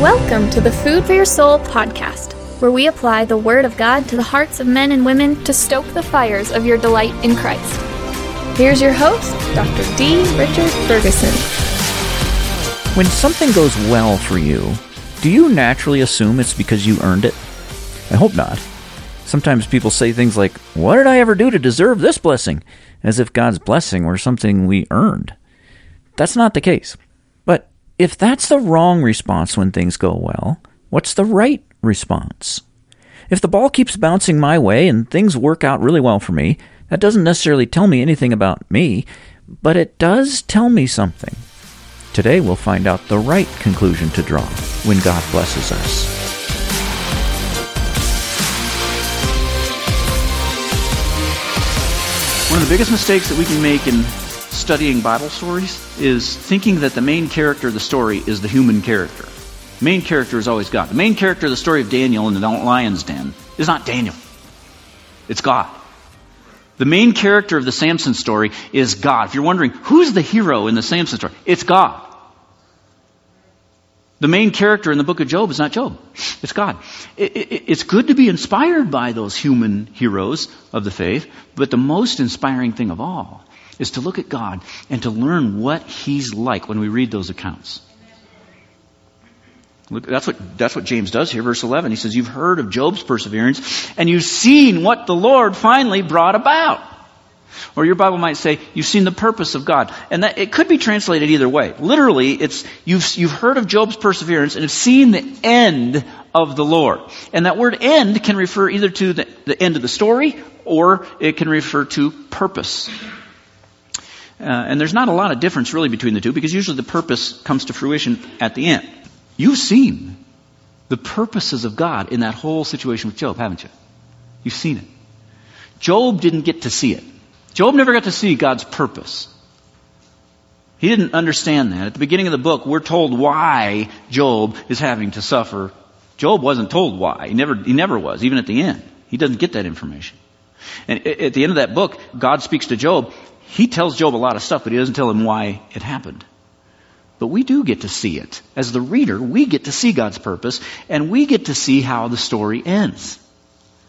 Welcome to the Food for Your Soul podcast, where we apply the Word of God to the hearts of men and women to stoke the fires of your delight in Christ. Here's your host, Dr. D. Richard Ferguson. When something goes well for you, do you naturally assume it's because you earned it? I hope not. Sometimes people say things like, What did I ever do to deserve this blessing? as if God's blessing were something we earned. That's not the case. If that's the wrong response when things go well, what's the right response? If the ball keeps bouncing my way and things work out really well for me, that doesn't necessarily tell me anything about me, but it does tell me something. Today we'll find out the right conclusion to draw when God blesses us. One of the biggest mistakes that we can make in studying Bible stories is thinking that the main character of the story is the human character. The main character is always God. The main character of the story of Daniel in the lion's den is not Daniel. It's God. The main character of the Samson story is God. If you're wondering, who's the hero in the Samson story? It's God. The main character in the book of Job is not Job. It's God. It, it, it's good to be inspired by those human heroes of the faith, but the most inspiring thing of all is to look at God and to learn what He's like when we read those accounts. Look, that's what, that's what James does here, verse 11. He says, You've heard of Job's perseverance, and you've seen what the Lord finally brought about. Or your Bible might say, you've seen the purpose of God. And that, it could be translated either way. Literally, it's, you've, you've heard of Job's perseverance and have seen the end of the Lord. And that word end can refer either to the, the end of the story or it can refer to purpose. Uh, and there's not a lot of difference really between the two because usually the purpose comes to fruition at the end. You've seen the purposes of God in that whole situation with Job, haven't you? You've seen it. Job didn't get to see it. Job never got to see God's purpose. He didn't understand that. At the beginning of the book, we're told why Job is having to suffer. Job wasn't told why. He never, he never was, even at the end. He doesn't get that information. And at the end of that book, God speaks to Job. He tells Job a lot of stuff, but he doesn't tell him why it happened. But we do get to see it. As the reader, we get to see God's purpose, and we get to see how the story ends.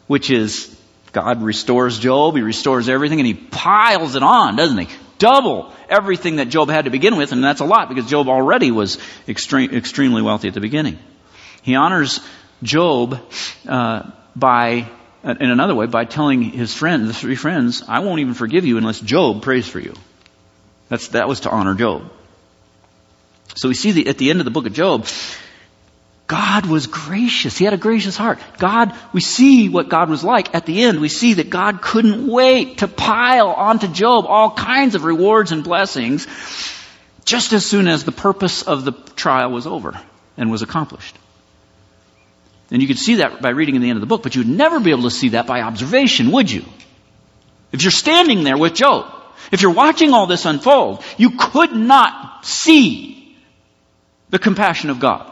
Which is God restores Job, he restores everything, and he piles it on, doesn't he? Double everything that Job had to begin with, and that's a lot because Job already was extreme, extremely wealthy at the beginning. He honors Job uh, by, Uh, in another way, by telling his friends, the three friends, I won't even forgive you unless Job prays for you. That's, that was to honor Job. So we see the, at the end of the book of Job, God was gracious. He had a gracious heart. God, we see what God was like. At the end, we see that God couldn't wait to pile onto Job all kinds of rewards and blessings just as soon as the purpose of the trial was over and was accomplished. And you could see that by reading in the end of the book, but you'd never be able to see that by observation, would you? If you're standing there with Job, if you're watching all this unfold, you could not see the compassion of God.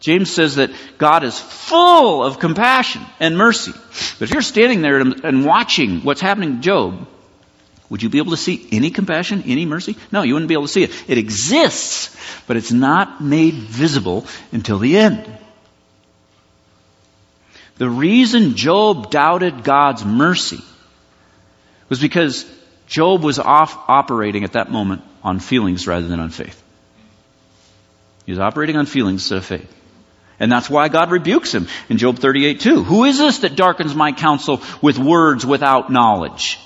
James says that God is full of compassion and mercy. But if you're standing there and watching what's happening to Job, would you be able to see any compassion, any mercy? No, you wouldn't be able to see it. It exists, but it's not made visible until the end. The reason Job doubted God's mercy was because Job was off operating at that moment on feelings rather than on faith. He was operating on feelings instead of faith. And that's why God rebukes him in Job 38 2. Who is this that darkens my counsel with words without knowledge?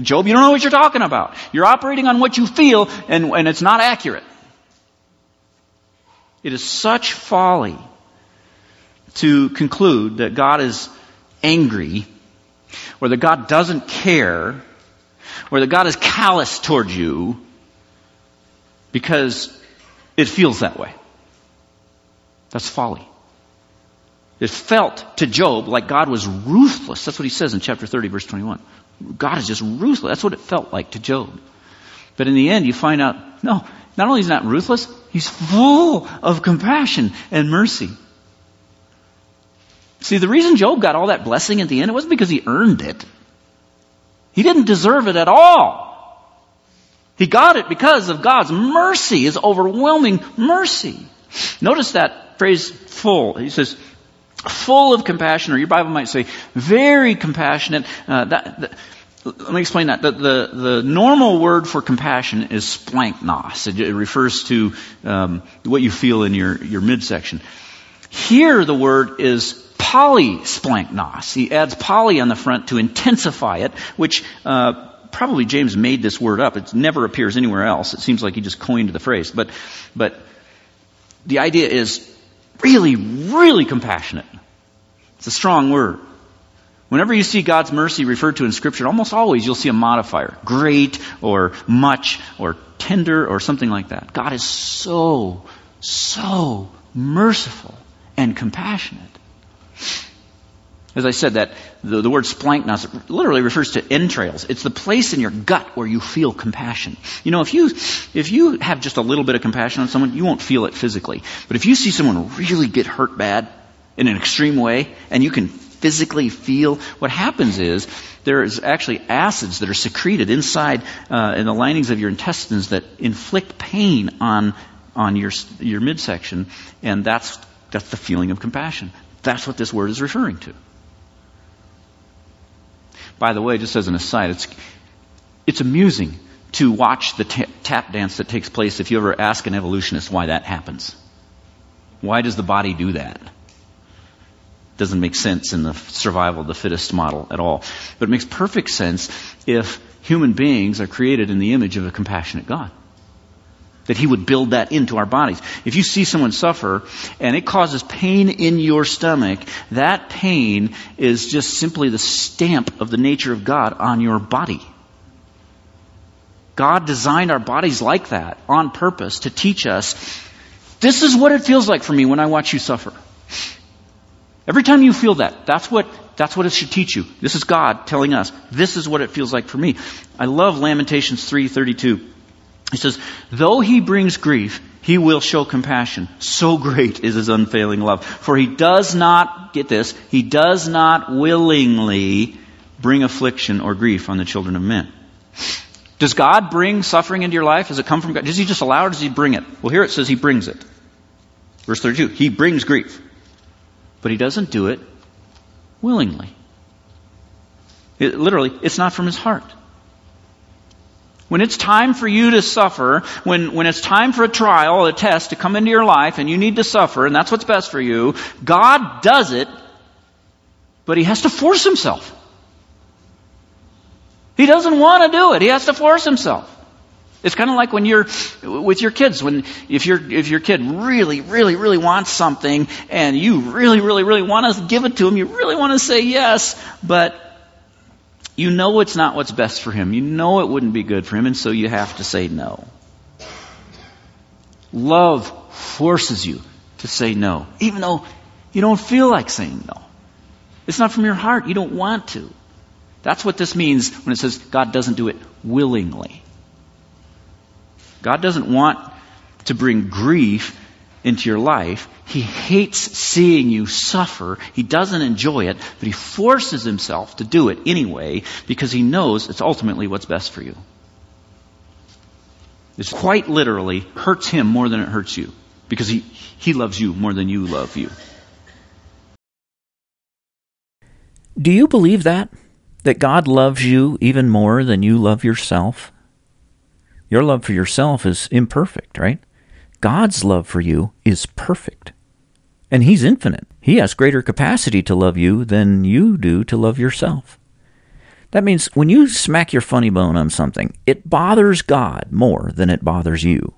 Job, you don't know what you're talking about. You're operating on what you feel and, and it's not accurate. It is such folly to conclude that God is angry or that God doesn't care or that God is callous toward you because it feels that way. That's folly. It felt to Job like God was ruthless. That's what he says in chapter 30, verse 21. God is just ruthless. That's what it felt like to Job. But in the end, you find out, no, not only is not ruthless, he's full of compassion and mercy. See, the reason Job got all that blessing at the end, it wasn't because he earned it. He didn't deserve it at all. He got it because of God's mercy, His overwhelming mercy. Notice that phrase full. He says, full of compassion, or your Bible might say, very compassionate. Uh, that, that, let me explain that. The, the, the, normal word for compassion is splanchnos. It, it refers to um, what you feel in your, your midsection. Here the word is polysplanchnos. He adds poly on the front to intensify it, which uh, probably James made this word up. It never appears anywhere else. It seems like he just coined the phrase. But, but the idea is really, really compassionate. It's a strong word. Whenever you see God's mercy referred to in Scripture, almost always you'll see a modifier. Great, or much, or tender, or something like that. God is so, so merciful and compassionate. As I said, that the, the word splanchnos literally refers to entrails. It's the place in your gut where you feel compassion. You know, if you if you have just a little bit of compassion on someone, you won't feel it physically. But if you see someone really get hurt bad in an extreme way, and you can physically feel, what happens is there is actually acids that are secreted inside uh, in the linings of your intestines that inflict pain on on your your midsection, and that's that's the feeling of compassion. That's what this word is referring to. By the way, just as an aside, it's, it's amusing to watch the t- tap dance that takes place if you ever ask an evolutionist why that happens. Why does the body do that? Doesn't make sense in the survival of the fittest model at all. But it makes perfect sense if human beings are created in the image of a compassionate God that He would build that into our bodies. If you see someone suffer and it causes pain in your stomach, that pain is just simply the stamp of the nature of God on your body. God designed our bodies like that on purpose to teach us this is what it feels like for me when I watch you suffer. Every time you feel that, that's what that's what it should teach you. This is God telling us, this is what it feels like for me. I love Lamentations 3:32. He says, though he brings grief, he will show compassion. So great is his unfailing love. For he does not, get this, he does not willingly bring affliction or grief on the children of men. Does God bring suffering into your life? Does it come from God? Does he just allow it or does he bring it? Well, here it says he brings it. Verse 32, he brings grief. But he doesn't do it willingly. It, literally, it's not from his heart. When it's time for you to suffer, when, when it's time for a trial, a test to come into your life and you need to suffer and that's what's best for you, God does it, but He has to force Himself. He doesn't want to do it. He has to force Himself. It's kind of like when you're with your kids. When if your if your kid really, really, really wants something, and you really, really, really want to give it to him, you really want to say yes, but you know it's not what's best for him. You know it wouldn't be good for him, and so you have to say no. Love forces you to say no, even though you don't feel like saying no. It's not from your heart. You don't want to. That's what this means when it says God doesn't do it willingly. God doesn't want to bring grief into your life. He hates seeing you suffer. He doesn't enjoy it, but he forces himself to do it anyway because he knows it's ultimately what's best for you. It quite literally hurts him more than it hurts you because he, he loves you more than you love you. Do you believe that? That God loves you even more than you love yourself? Your love for yourself is imperfect, right? God's love for you is perfect. And He's infinite. He has greater capacity to love you than you do to love yourself. That means when you smack your funny bone on something, it bothers God more than it bothers you.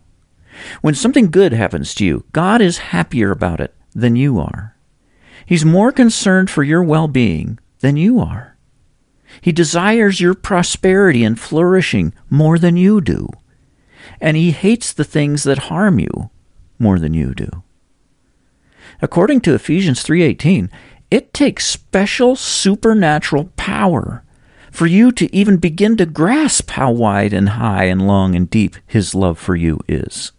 When something good happens to you, God is happier about it than you are. He's more concerned for your well being than you are. He desires your prosperity and flourishing more than you do and he hates the things that harm you more than you do. According to Ephesians 3:18, it takes special supernatural power for you to even begin to grasp how wide and high and long and deep his love for you is.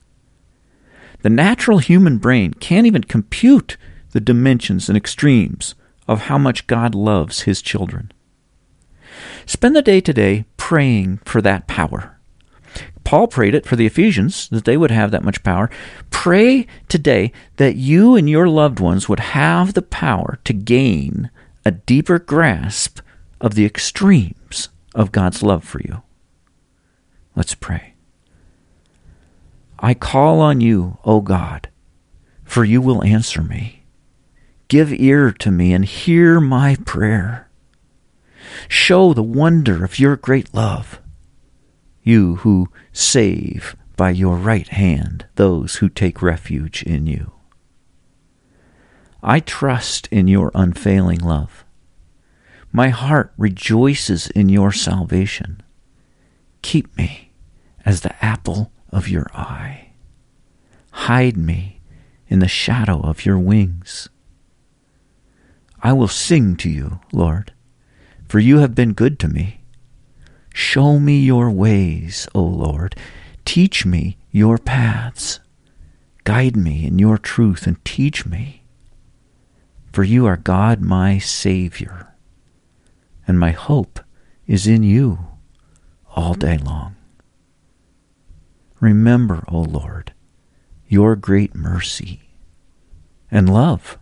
The natural human brain can't even compute the dimensions and extremes of how much God loves his children. Spend the day today praying for that power Paul prayed it for the Ephesians, that they would have that much power. Pray today that you and your loved ones would have the power to gain a deeper grasp of the extremes of God's love for you. Let's pray. I call on you, O God, for you will answer me. Give ear to me and hear my prayer. Show the wonder of your great love, you who save by your right hand those who take refuge in you. I trust in your unfailing love. My heart rejoices in your salvation. Keep me as the apple of your eye. Hide me in the shadow of your wings. I will sing to you, Lord, for you have been good to me. Show me your ways, O Lord. Teach me your paths. Guide me in your truth and teach me. For you are God my Savior, and my hope is in you all day long. Remember, O Lord, your great mercy and love,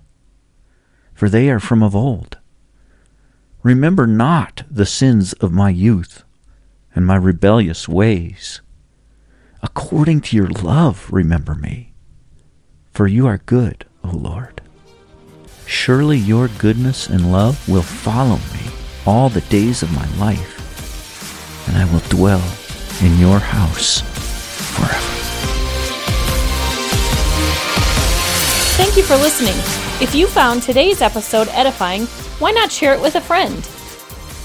for they are from of old. Remember not the sins of my youth and my rebellious ways. According to your love, remember me, for you are good, O Lord. Surely your goodness and love will follow me all the days of my life, and I will dwell in your house forever. Thank you for listening. If you found today's episode edifying, why not share it with a friend?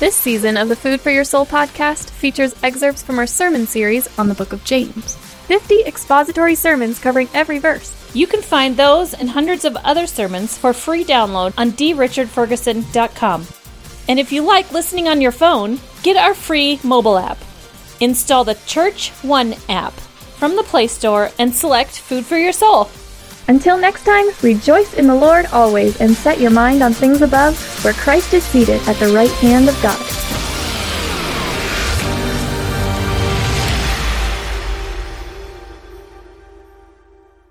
This season of the Food for Your Soul podcast features excerpts from our sermon series on the book of James 50 expository sermons covering every verse. You can find those and hundreds of other sermons for free download on drichardferguson.com. And if you like listening on your phone, get our free mobile app. Install the Church One app from the Play Store and select Food for Your Soul. Until next time, rejoice in the Lord always and set your mind on things above, where Christ is seated at the right hand of God.